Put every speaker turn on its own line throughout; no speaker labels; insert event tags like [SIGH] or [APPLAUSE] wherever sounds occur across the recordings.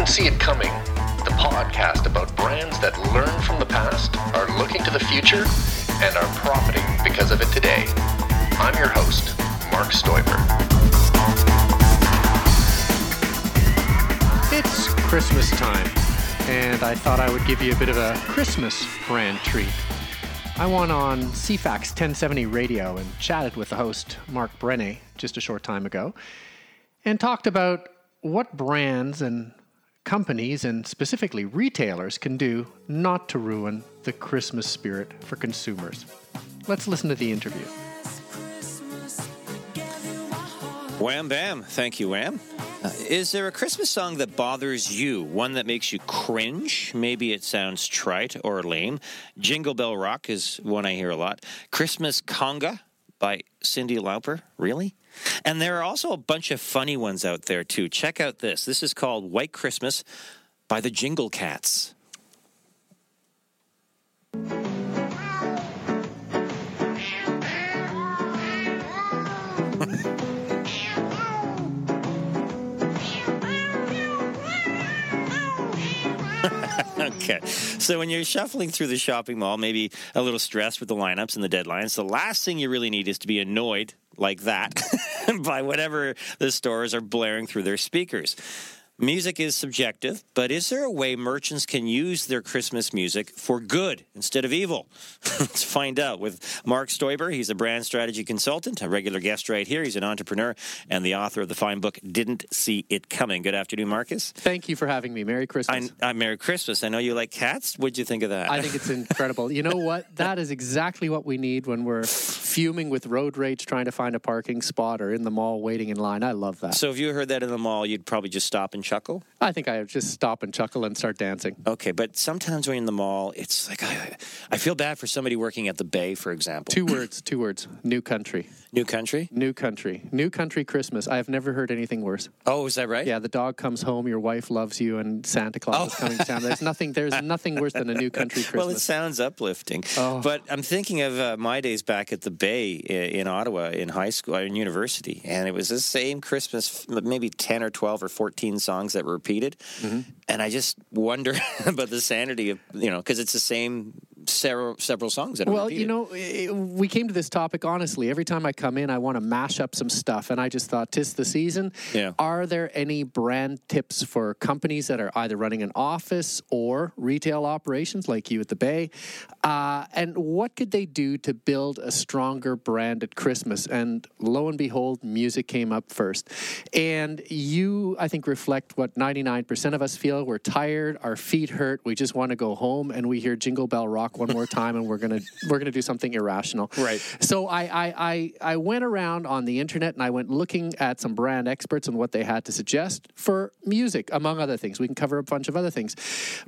Didn't See It Coming, the podcast about brands that learn from the past, are looking to the future, and are profiting because of it today. I'm your host, Marc Stoiber.
It's Christmas time, and I thought I would give you a bit of a Christmas brand treat. I went on CFAX 1070 radio and chatted with the host, Mark Brennae, just a short time ago, and talked about what brands and companies, and specifically retailers, can do not to ruin the Christmas spirit for consumers. Let's listen to the interview.
Wham bam. Thank you, Wham. Uh, is there a Christmas song that bothers you? One that makes you cringe? Maybe it sounds trite or lame. Jingle Bell Rock is one I hear a lot. Christmas Conga by Cyndi Lauper. Really? And there are also a bunch of funny ones out there, too. Check out this. This is called White Christmas by the Jingle Cats. Okay. So when you're shuffling through the shopping mall, maybe a little stressed with the lineups and the deadlines, the last thing you really need is to be annoyed like that [LAUGHS] by whatever the stores are blaring through their speakers. Music is subjective, but is there a way merchants can use their Christmas music for good instead of evil? [LAUGHS] Let's find out with Marc Stoiber. He's a brand strategy consultant, a regular guest right here. He's an entrepreneur and the author of the fine book Didn't See It Coming. Good afternoon, Marcus.
Thank you for having me. Merry Christmas.
I, I, uh, Merry Christmas. I know you like cats. What'd you think of that?
I think it's incredible. you know what? [LAUGHS] That is exactly what we need when we're fuming with road rage trying to find a parking spot or in the mall waiting in line. I love that.
So if you heard that in the mall, you'd probably just stop and chuckle?
I think I just stop and chuckle and start dancing.
Okay, but sometimes when you're in the mall, it's like I, I feel bad for somebody working at the Bay, for example.
Two words, two words. New country.
New country?
New country. New country Christmas. I have never heard anything worse.
Oh, is that right?
Yeah, the dog comes home, your wife loves you, and Santa Claus
Oh.
is coming to town. There's nothing. There's [LAUGHS] nothing worse than a new country Christmas.
Well, it sounds uplifting.
Oh.
But I'm thinking of uh, my days back at the Bay in Ottawa in high school, in university, and it was the same Christmas, maybe 10 or 12 or 14 songs that were repeated.
Mm-hmm.
And I just wonder [LAUGHS] about the sanity of, you know, because it's the same several, several songs that are
Well,
repeated.
you know, we came to this topic honestly. Every time I come in, I want to mash up some stuff, and I just thought, "Tis the season."
Yeah.
Are there any brand tips for companies that are either running an office or retail operations, like you at the Bay? Uh, and what could they do to build a stronger brand at Christmas? And lo and behold, music came up first. And you, I think, reflect what 99% of us feel. We're tired, our feet hurt, we just want to go home, and we hear Jingle Bell Rock one more time, and we're gonna we're gonna do something irrational.
Right.
So I, I I I went around on the internet and I went looking at some brand experts and what they had to suggest for music, among other things. We can cover a bunch of other things,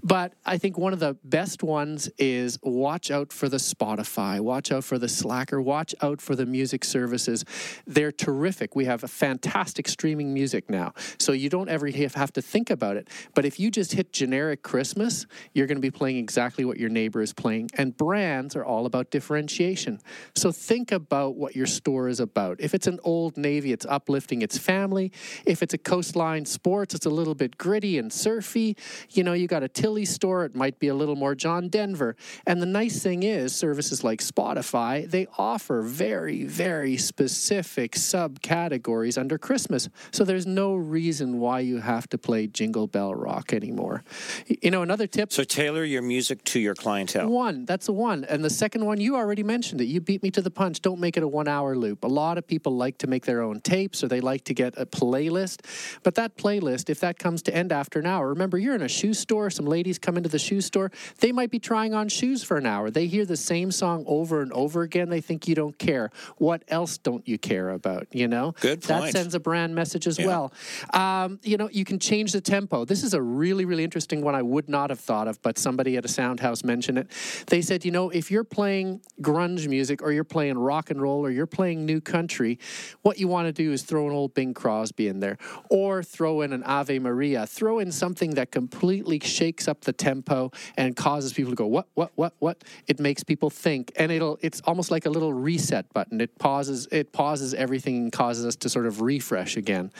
but I think one of the best ones is watch out for the Spotify, watch out for the Slacker, watch out for the music services. They're terrific. We have a fantastic streaming music now, so you don't ever have have to think about it. But if you just hit generic Christmas, you're going to be playing exactly what your neighbor is playing. And brands are all about differentiation. So think about what your store is about. If it's an old Navy, it's uplifting its family. If it's a coastline sports, it's a little bit gritty and surfy. You know, you got a Tilley store, it might be a little more John Denver. And the nice thing is, services like Spotify, they offer very, very specific subcategories under Christmas. So there's no reason why you have to play Jingle Bell Rock anymore. You know, another tip
so tailor your music to your clientele.
One, that's the one. And the second one, you already mentioned it. You beat me to the punch. Don't make it a one hour loop. A lot of people like to make their own tapes or they like to get a playlist. But that playlist, if that comes to end after an hour, remember you're in a shoe store, some ladies come into the shoe store, they might be trying on shoes for an hour. They hear the same song over and over again. They think you don't care. What else don't you care about? You know?
Good point.
That sends a brand message as
Yeah.
well. Um, you know, you can change the tempo. This is a really, really interesting one I would not have thought of, but somebody at a sound house mentioned it. They said, you know, if you're playing grunge music or you're playing rock and roll or you're playing new country, what you want to do is throw an old Bing Crosby in there or throw in an Ave Maria, throw in something that completely shakes up the tempo and causes people to go, what, what, what, what? It makes people think. And it'll, it's almost like a little reset button. It pauses, it pauses everything and causes us to sort of refresh again.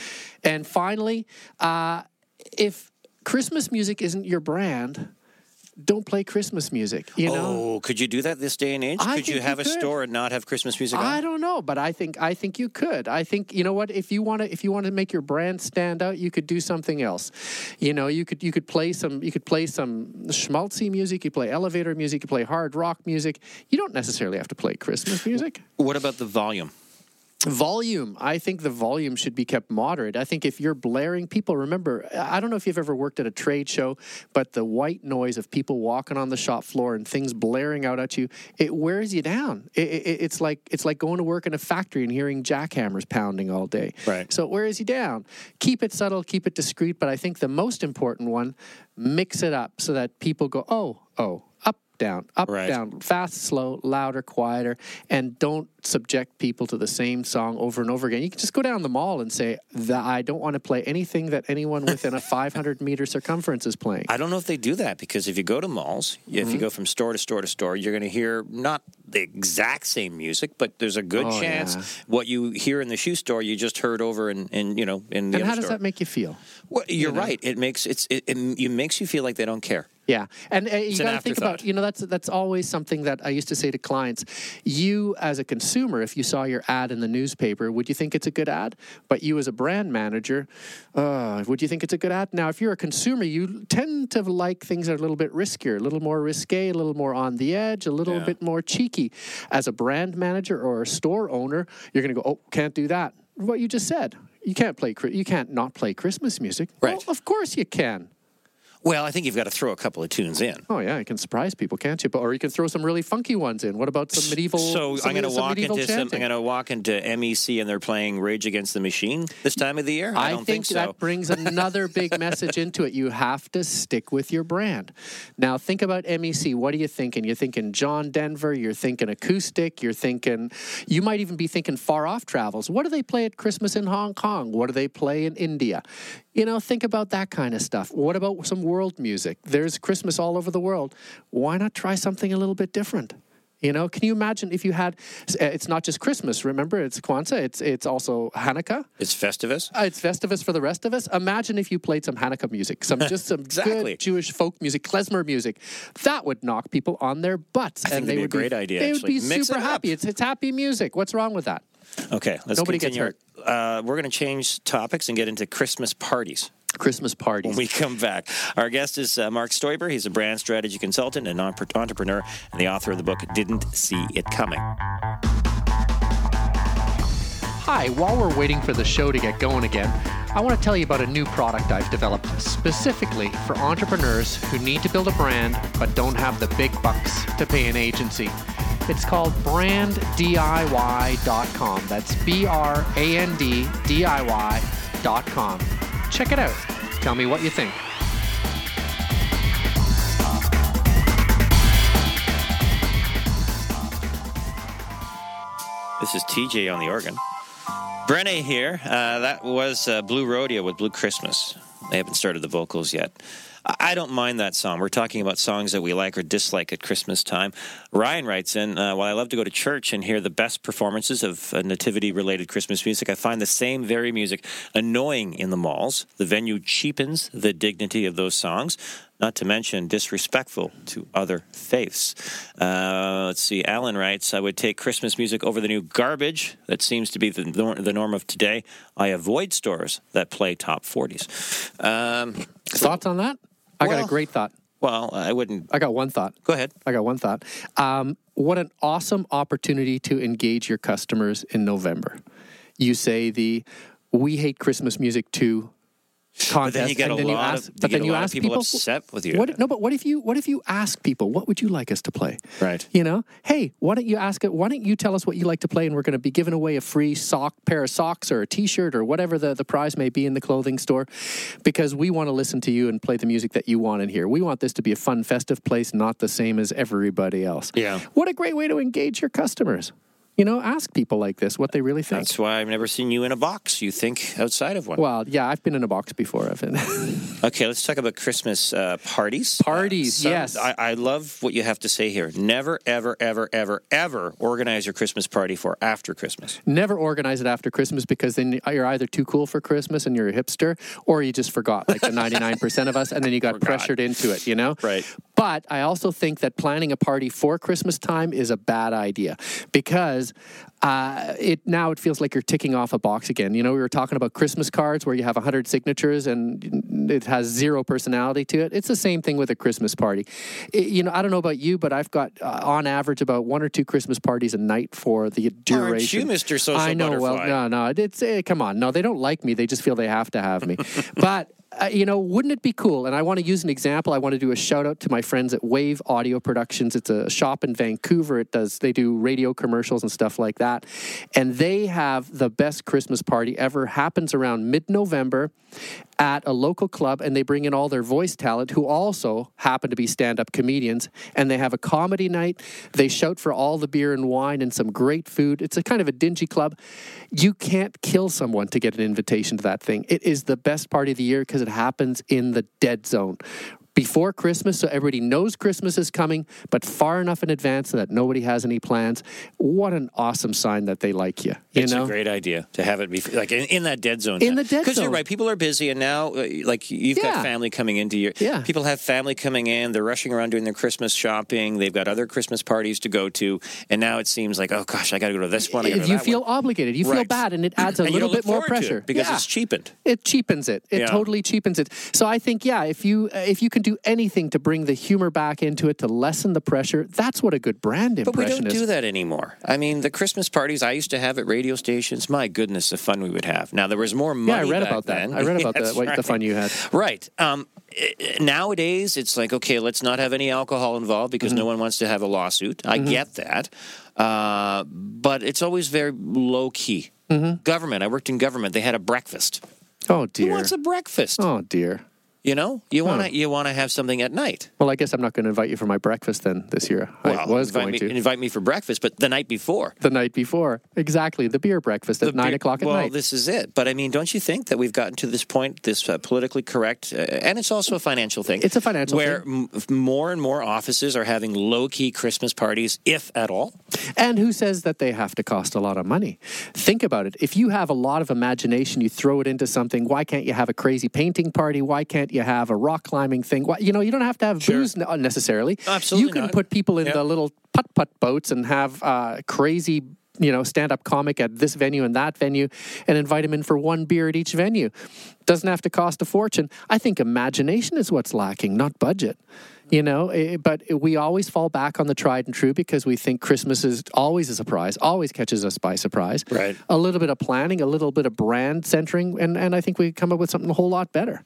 And finally, uh, if Christmas music isn't your brand, don't play Christmas music. You know.
Oh, could you do that this day and age?
I
could you
think you
have a
could.
store and not have Christmas music on?
I don't know, but I think I think you could. I think you know what if you want to if you want to make your brand stand out, you could do something else. You know, you could you could play some you could play some schmaltzy music, you play elevator music, you play hard rock music. You don't necessarily have to play Christmas music.
What about the volume?
Volume. I think the volume should be kept moderate. I think if you're blaring people, remember, I don't know if you've ever worked at a trade show, but the white noise of people walking on the shop floor and things blaring out at you, it wears you down. It, it, it's like it's like going to work in a factory and hearing jackhammers pounding all day.
Right.
So it wears you down. Keep it subtle, keep it discreet, but I think the most important one, mix it up so that people go, oh, oh, up, down, up,
Right.
down, fast, slow, louder, quieter, and don't subject people to the same song over and over again. You can just go down the mall and say I don't want to play anything that anyone within a [LAUGHS] 500 meter circumference is playing.
I don't know if they do that because if you go to malls, if
Mm-hmm.
you go from store to store to store, you're going to hear not the exact same music, but there's a good
Oh,
chance
yeah.
what you hear in the shoe store you just heard over in, in you know in the
and how does
store.
that make you feel?
Well, you're right. It makes it's it, it, it makes you feel like they don't care.
Yeah, and uh, you got to think about you know that's that's always something that I used to say to clients. You as a consumer, if you saw your ad in the newspaper, would you think it's a good ad? But you as a brand manager, uh, would you think it's a good ad? Now, if you're a consumer, you tend to like things that are a little bit riskier, a little more risque, a little more on the edge, a little
Yeah.
bit more cheeky. As a brand manager or a store owner, you're going to go, oh, can't do that. What you just said. You can't play. You can't not play Christmas music.
Right.
Well, of course you can.
Well, I think you've got to throw a couple of tunes in.
Oh yeah, you can surprise people, can't you? But or you can throw some really funky ones in. What about some medieval?
So
some,
I'm going to walk into some, I'm going to walk into MEC and they're playing Rage Against the Machine this time of the year. I, don't think, so.
that brings another big [LAUGHS] message into it. You have to stick with your brand. Now, think about MEC. What are you thinking? You're thinking John Denver. You're thinking acoustic. You're thinking. You might even be thinking far off travels. What do they play at Christmas in Hong Kong? What do they play in India? You know, think about that kind of stuff. What about some world music? There's Christmas all over the world. Why not try something a little bit different? You know, can you imagine if you had? It's not just Christmas. Remember, it's Kwanzaa. It's it's also Hanukkah.
It's Festivus.
Uh, it's Festivus for the rest of us. Imagine if you played some Hanukkah music, some [LAUGHS] just some
Exactly.
good Jewish folk music, klezmer music. That would knock people on their butts, and they
be a
would
great idea,
They
actually.
would be
Mix
super
it
happy. It's it's happy music. What's wrong with that?
Okay, let's
Nobody gets
continue. Uh, we're going to change topics and get into Christmas parties.
Christmas parties.
when we come back. Our guest is uh, Marc Stoiber. He's a brand strategy consultant and entre- entrepreneur and the author of the book Didn't See It Coming.
Hi, while we're waiting for the show to get going again, I want to tell you about a new product I've developed specifically for entrepreneurs who need to build a brand but don't have the big bucks to pay an agency. It's called branddiy.com. That's B R A N D D I Y.com. Check it out. Tell me what you think.
This is TJ on the organ. Brennae here. Uh, that was uh, Blue Rodeo with Blue Christmas. They haven't started the vocals yet. I I don't mind that song. We're talking about songs that we like or dislike at Christmas time. Ryan writes in uh, While I love to go to church and hear the best performances of uh, nativity related Christmas music, I find the same very music annoying in the malls. The venue cheapens the dignity of those songs, not to mention disrespectful to other faiths. Uh, let's see. Alan writes I would take Christmas music over the new garbage that seems to be the, nor- the norm of today. I avoid stores that play top 40s. Um,
Thoughts on that? I got a great thought.
well, I wouldn't.
I got one thought.
Go ahead.
I got one thought. Um, what an awesome opportunity to engage your customers in November. You say the "We hate Christmas music" too contest,
But then you get
and
a
then you ask,
of,
but then you ask
people,
people
upset with you.
What, no, but what if you what if you ask people what would you like us to play?
Right.
You know, hey, why don't you ask it? Why don't you tell us what you like to play, and we're going to be giving away a free sock, pair of socks, or a T-shirt, or whatever the the prize may be in the clothing store, because we want to listen to you and play the music that you want in here. We want this to be a fun, festive place, not the same as everybody else.
Yeah.
What a great way to engage your customers. You know, ask people like this what they really think.
That's why I've never seen you in a box. You think outside of one.
well, yeah, I've been in a box before. I've been. [LAUGHS]
Okay, let's talk about Christmas uh, parties.
Parties,
some-
yes.
I, I love what you have to say here. Never, ever, ever, ever, ever organize your Christmas party for after Christmas.
Never organize it after Christmas because then you're either too cool for Christmas and you're a hipster, or you just forgot, like the 99% of us, and then you got [LAUGHS] pressured into it, you know?
Right.
But I also think that planning a party for Christmas time is a bad idea because uh, it now it feels like you're ticking off a box again. You know, we were talking about Christmas cards where you have 100 signatures and it has zero personality to it. It's the same thing with a Christmas party. It- you know, I don't know about you, but I've got uh, on average about one or two Christmas parties a night for the duration.
Aren't you Mr. Social
I know. Well, no, no. It's eh, come on. No, they don't like me. They just feel they have to have me. [LAUGHS] but uh, you know, wouldn't it be cool? And I want to use an example. I want to do a shout out to my friends at Wave Audio Productions. It's a shop in Vancouver. It does they do radio commercials and stuff like that. And they have the best Christmas party ever. Happens around mid-November at a local club and they bring in all their voice talent who also happen to be stand-up comedians and they have a comedy night. They shout for all the beer and wine and some great food. It's a kind of a dingy club. You can't kill someone to get an invitation to that thing. It is the best party of the year because it happens in the dead zone. Before Christmas, so everybody knows Christmas is coming, but far enough in advance so that nobody has any plans. What an awesome sign that they like you. You
it's
know,
a great idea to have it be like in, in that dead zone.
In the dead zone.
Because you're right. People are busy, and now, uh, like you've
Yeah.
got family coming into your.
Yeah.
People have family coming in. They're rushing around doing their Christmas shopping. They've got other Christmas parties to go to, and now it seems like, oh gosh, I got to go to this one. I
if you
that
feel
one.
obligated, you feel bad, and it adds [CLEARS THROAT] a
And
little bit more
forward it
pressure
because
Yeah.
it's cheapened.
it cheapens it. It
Yeah.
totally cheapens it. So I think, yeah, if you uh, if you can do anything to bring the humor back into it to lessen the pressure, that's what a good brand impression is.
But we don't
is.
do that anymore. I mean, the Christmas parties I used to have at radio stations. My goodness, the fun we would have. Now there was more money.
Yeah, I read about that.
then.
I read about [LAUGHS]
That's
the, what, the fun you had.
Right. Um, i- i- nowadays, it's like, okay, let's not have any alcohol involved because
Mm-hmm.
no one wants to have a lawsuit. I get that. Uh, but it's always very low key.
Mm-hmm.
Government. I worked in government. They had a breakfast.
Oh dear.
Who wants a breakfast?
Oh dear.
You know, you want to you want to have something at night.
Well, I guess I'm not going to invite you for my breakfast then this year. I was going
me,
to
invite me for breakfast, but the night before.
the night before. Exactly, the beer breakfast at
The
nine
beer-
o'clock at
well,
night.
this is it. But I mean, don't you think that we've gotten to this point, this uh, politically correct, uh, and it's also a financial thing.
It's a financial
where m- more and more offices are having low key Christmas parties, if at all.
And who says that they have to cost a lot of money? Think about it. If you have a lot of imagination, you throw it into something. Why can't you have a crazy painting party? Why can't you have a rock climbing thing? You know, you don't have to have booze necessarily.
Absolutely
You can
not.
put people in
Yep.
the little putt putt boats and have uh, crazy. You know, stand up comic at this venue and that venue and invite them in for one beer at each venue. Doesn't have to cost a fortune. I think imagination is what's lacking, not budget. You know, eh, but we always fall back on the tried and true because we think Christmas is always a surprise, always catches us by surprise.
Right.
A little bit of planning, a little bit of brand centering, and, and I think we come up with something a whole lot better.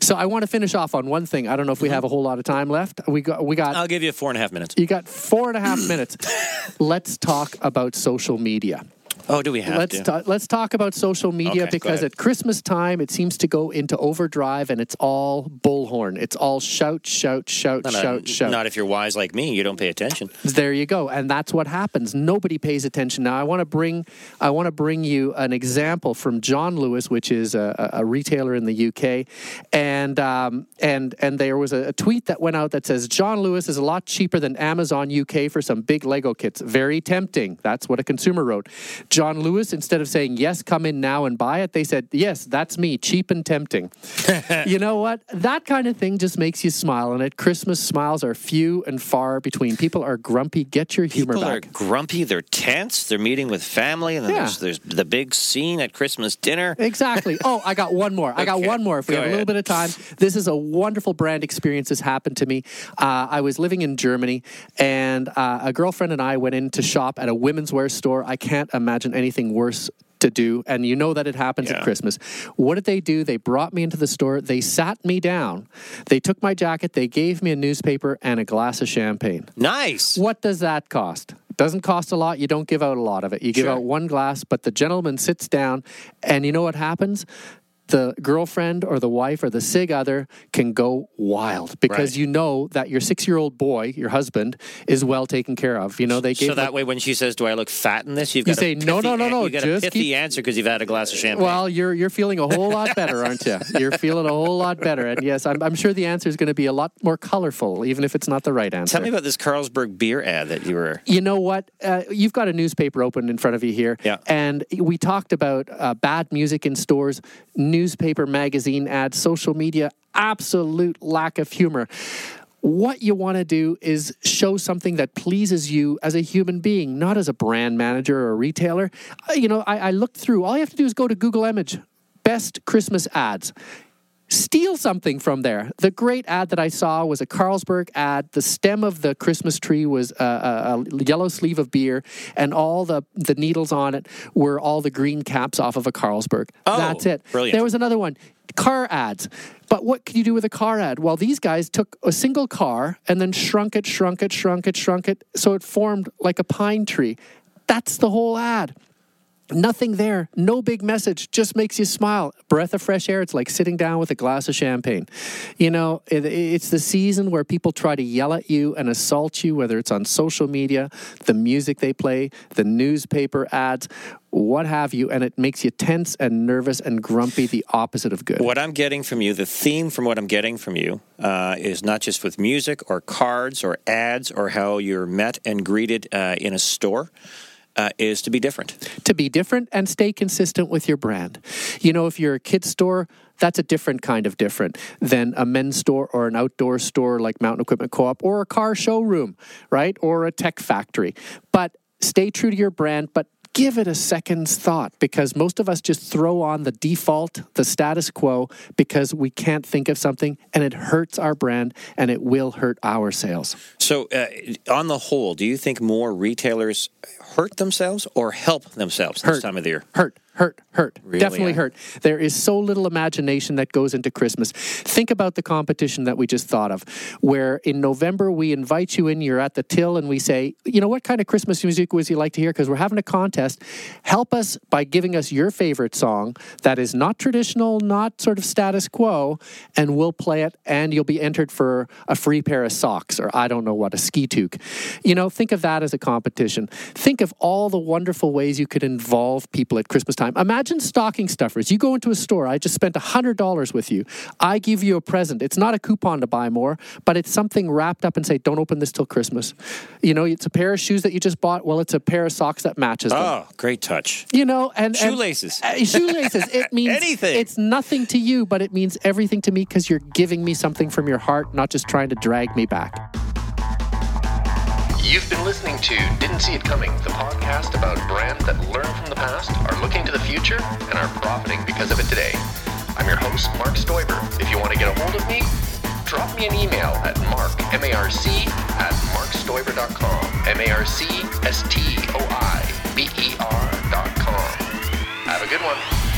So I want to finish off on one thing. I don't know if we have a whole lot of time left. We got we got
I'll give you four and a half minutes.
you got four and a half minutes. [LAUGHS] Let's talk about social media.
Oh, do we have
Let's
to?
ta- let's talk about social media
Okay,
because at Christmas time it seems to go into overdrive and it's all bullhorn. It's all shout, shout, shout, shout, shout.
not if you're wise like me, you don't pay attention.
There you go, and that's what happens. Nobody pays attention. Now, I want to bring, I want to bring you an example from John Lewis, which is a, a retailer in the UK, and um, and and there was a tweet that went out that says John Lewis is a lot cheaper than Amazon UK for some big Lego kits. Very tempting. That's what a consumer wrote. John Lewis, instead of saying yes, come in now and buy it, they said yes, that's me, cheap and tempting. [LAUGHS] you know what? That kind of thing just makes you smile. And at Christmas, smiles are few and far between. People are grumpy. Get your humor
People are
back.
grumpy. They're tense. They're meeting with family, and then
Yeah.
there's, there's the big scene at Christmas dinner.
Exactly. [LAUGHS] Oh, I got one more. I got
Okay,
one more. If we
go
have a little bit of time, this is a wonderful brand experience. This happened to me. Uh, I was living in Germany, and uh, a girlfriend and I went in to shop at a women's wear store. I can't imagine anything worse to do and you know that it happens
Yeah.
at christmas what did they do they brought me into the store they sat me down they took my jacket they gave me a newspaper and a glass of champagne
Nice.
what does that cost? It doesn't cost a lot. You don't give out a lot of it. You give
Sure.
out one glass, but the gentleman sits down, and you know what happens? The girlfriend or the wife or the sig other can go wild because
Right.
you know that your six year old boy, your husband, is well taken care of. You know, they gave
So that
like-
way, when she says, "Do I look fat in this?" You've
You say, "No, no, no, no,
You got
just
a pithy
keep-
answer because you've had a glass of champagne.
Well, you're you're feeling a whole lot better, aren't you? [LAUGHS] You're feeling a whole lot better, and yes, I'm, I'm sure the answer is going to be a lot more colorful, even if it's not the right answer.
Tell me about this Carlsberg beer ad that you were.
You know what? Uh, you've got a newspaper open in front of you here.
Yeah.
And we talked about uh, bad music in stores, newspaper, magazine ads, social media, absolute lack of humor. What you want to do is show something that pleases you as a human being, not as a brand manager or a retailer. Uh, you know, I, I looked through, all you have to do is go to Google Image, best Christmas ads steal something from there. The great ad that I saw was a Carlsberg ad. The stem of the Christmas tree was a, a, a yellow sleeve of beer, and all the, the needles on it were all the green caps off of a Carlsberg.
Oh,
That's it.
brilliant.
There was another one. Car ads. But what can you do with a car ad? Well, these guys took a single car and then shrunk it, shrunk it, shrunk it, shrunk it, so it formed like a pine tree. That's the whole ad. Nothing there, no big message, just makes you smile. Breath of fresh air. It's like sitting down with a glass of champagne. You know, it, it's the season where people try to yell at you and assault you, whether it's on social media, the music they play, the newspaper ads, what have you, and it makes you tense and nervous and grumpy, the opposite of good.
What I'm getting from you, the theme from what I'm getting from you, uh, is not just with music or cards or ads or how you're met and greeted uh, in a store. Uh, is to be different.
to be different and stay consistent with your brand. You know, if you're a kid's store, that's a different kind of different than a men's store or an outdoor store like Mountain Equipment Co op or a car showroom, right? Or a tech factory. But stay true to your brand, but give it a second's thought because most of us just throw on the default, the status quo, because we can't think of something and it hurts our brand and it will hurt our sales.
So, uh, on the whole, do you think more retailers hurt themselves or help themselves this
Hurt.
time of the year?
Hurt, hurt, hurt.
Really,
Definitely hurt. There is so little imagination that goes into Christmas. Think about the competition that we just thought of, where in November we invite you in, you're at the till, and we say, you know, what kind of Christmas music would you like to hear? Because we're having a contest. Help us by giving us your favorite song that is not traditional, not sort of status quo, and we'll play it, and you'll be entered for a free pair of socks, or I don't know what, a ski toque. You know, think of that as a competition. Think of all the wonderful ways you could involve people at Christmas time. Imagine stocking stuffers. You go into a store, I just spent $100 with you. I give you a present. It's not a coupon to buy more, but it's something wrapped up and say, don't open this till Christmas. You know, it's a pair of shoes that you just bought. Well, it's a pair of socks that matches them.
Oh, great touch.
You know, and and-
Shoelaces.
uh, shoelaces. It [LAUGHS] means
Anything.
It's nothing to you, but it means everything to me because you're giving me something from your heart, not just trying to drag me back.
You've been listening to Didn't See It Coming, the podcast about brands that learn from the past, are looking to the future, and are profiting because of it today. I'm your host, Marc Stoiber. If you want to get a hold of me, drop me an email at mark, M-A-R-C, at marcstoiber.com, M-A-R-C-S-T-O-I-B-E-R dot com. Have a good one.